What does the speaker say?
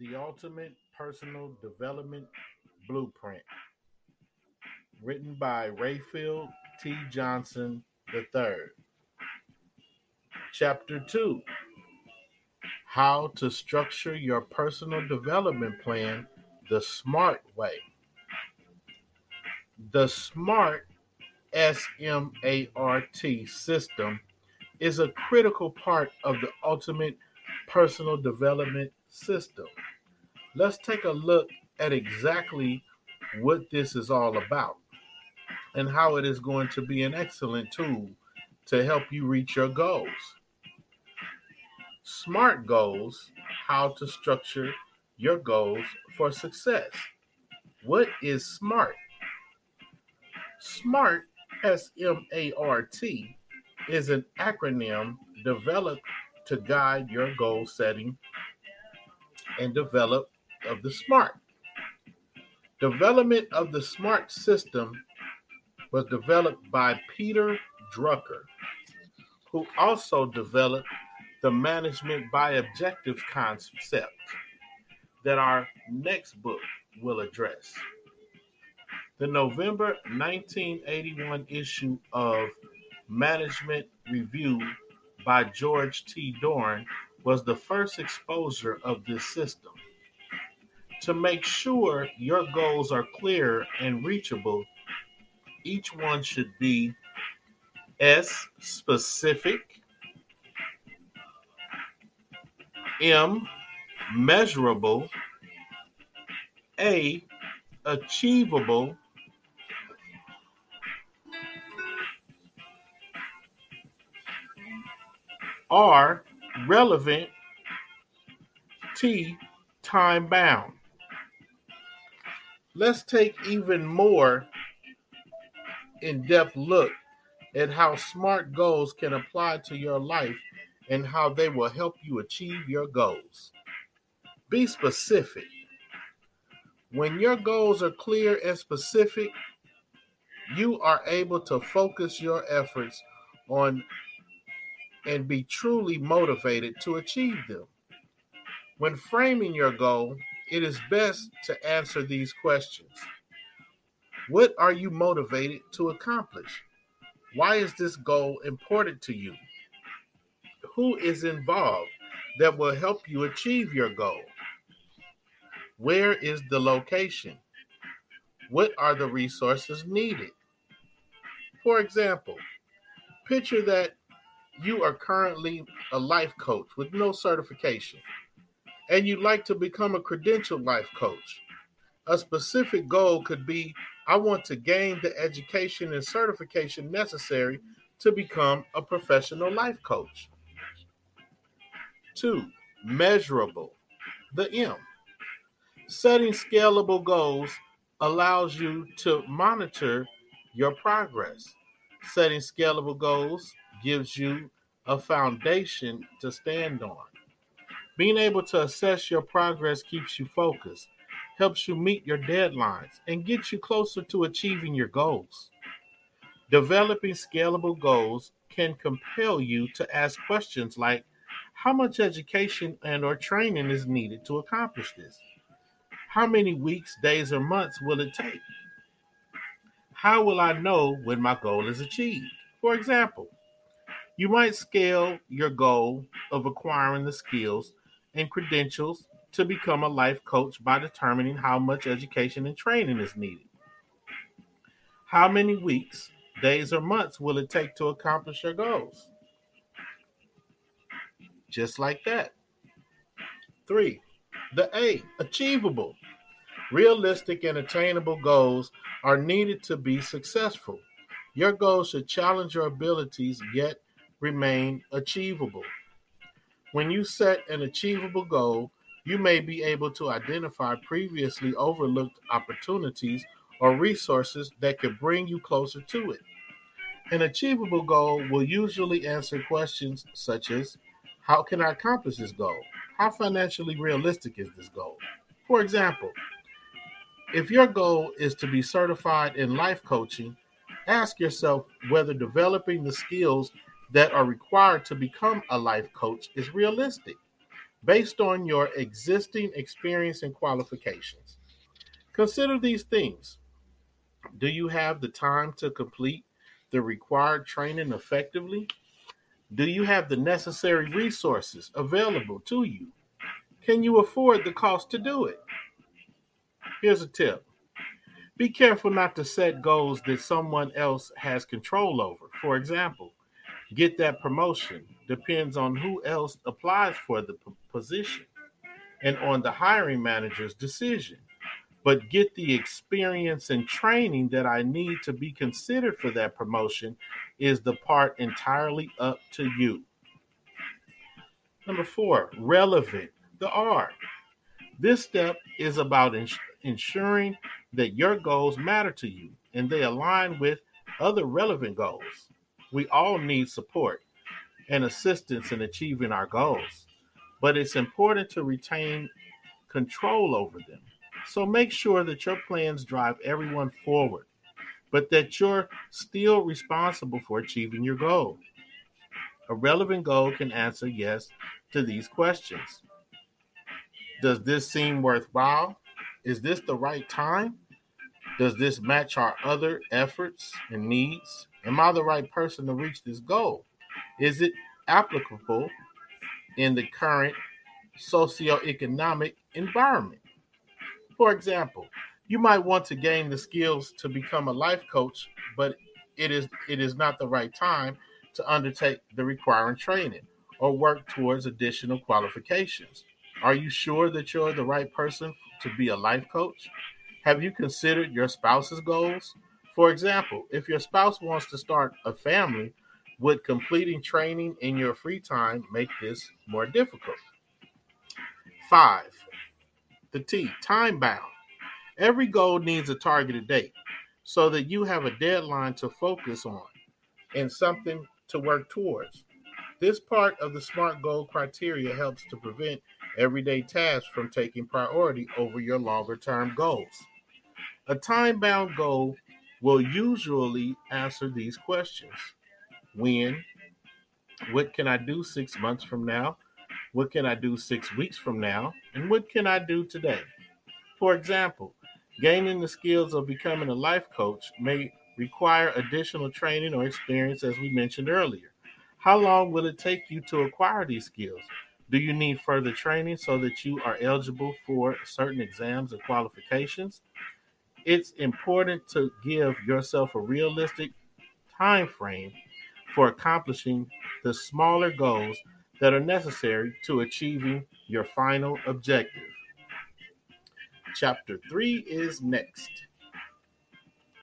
The Ultimate Personal Development Blueprint, written by Rayfield T. Johnson III. Chapter 2 How to Structure Your Personal Development Plan the Smart Way. The SMART S M A R T system is a critical part of the ultimate personal development system. Let's take a look at exactly what this is all about and how it is going to be an excellent tool to help you reach your goals. SMART goals, how to structure your goals for success. What is SMART? SMART, S M A R T, is an acronym developed to guide your goal setting and develop of the SMART. Development of the SMART system was developed by Peter Drucker, who also developed the management by objectives concept that our next book will address. The November 1981 issue of Management Review by George T. Doran was the first exposure of this system. To make sure your goals are clear and reachable, each one should be S specific, M measurable, A achievable, R relevant, T time bound. Let's take even more in-depth look at how SMART goals can apply to your life and how they will help you achieve your goals. Be specific. When your goals are clear and specific, you are able to focus your efforts on and be truly motivated to achieve them. When framing your goal, it is best to answer these questions What are you motivated to accomplish? Why is this goal important to you? Who is involved that will help you achieve your goal? Where is the location? What are the resources needed? For example, picture that you are currently a life coach with no certification and you'd like to become a credentialed life coach. A specific goal could be I want to gain the education and certification necessary to become a professional life coach. Two, measurable. The M. Setting scalable goals allows you to monitor your progress. Setting scalable goals gives you a foundation to stand on. Being able to assess your progress keeps you focused, helps you meet your deadlines, and gets you closer to achieving your goals. Developing scalable goals can compel you to ask questions like how much education and or training is needed to accomplish this? How many weeks, days, or months will it take? How will I know when my goal is achieved? For example, you might scale your goal of acquiring the skills and credentials to become a life coach by determining how much education and training is needed. How many weeks, days, or months will it take to accomplish your goals? Just like that. Three, the A, achievable. Realistic and attainable goals are needed to be successful. Your goals should challenge your abilities yet remain achievable. When you set an achievable goal, you may be able to identify previously overlooked opportunities or resources that could bring you closer to it. An achievable goal will usually answer questions such as How can I accomplish this goal? How financially realistic is this goal? For example, if your goal is to be certified in life coaching, ask yourself whether developing the skills that are required to become a life coach is realistic. based on your existing experience and qualifications. Consider these things. Do you have the time to complete the required training effectively? Do you have the necessary resources available to you? Can you afford the cost to do it? Here's a tip be careful not to set goals that someone else has control over. For example, get that promotion depends on who else applies for the p- position and on the hiring manager's decision. But get the experience and training that I need to be considered for that promotion is the part entirely up to you. Number four, relevant, the R. This step is about ins- ensuring that your goals matter to you and they align with other relevant goals. We all need support and assistance in achieving our goals, but it's important to retain control over them. So make sure that your plans drive everyone forward, but that you're still responsible for achieving your goal. A relevant goal can answer yes to these questions Does this seem worthwhile? Is this the right time? Does this match our other efforts and needs? Am I the right person to reach this goal? Is it applicable in the current socioeconomic environment? For example, you might want to gain the skills to become a life coach, but it is it is not the right time to undertake the requiring training or work towards additional qualifications. Are you sure that you're the right person to be a life coach? Have you considered your spouse's goals? For example, if your spouse wants to start a family, would completing training in your free time make this more difficult? Five, the T, time bound. Every goal needs a targeted date so that you have a deadline to focus on and something to work towards. This part of the SMART goal criteria helps to prevent everyday tasks from taking priority over your longer term goals. A time bound goal will usually answer these questions When? What can I do six months from now? What can I do six weeks from now? And what can I do today? For example, gaining the skills of becoming a life coach may require additional training or experience, as we mentioned earlier. How long will it take you to acquire these skills? Do you need further training so that you are eligible for certain exams or qualifications? It's important to give yourself a realistic time frame for accomplishing the smaller goals that are necessary to achieving your final objective. Chapter 3 is next.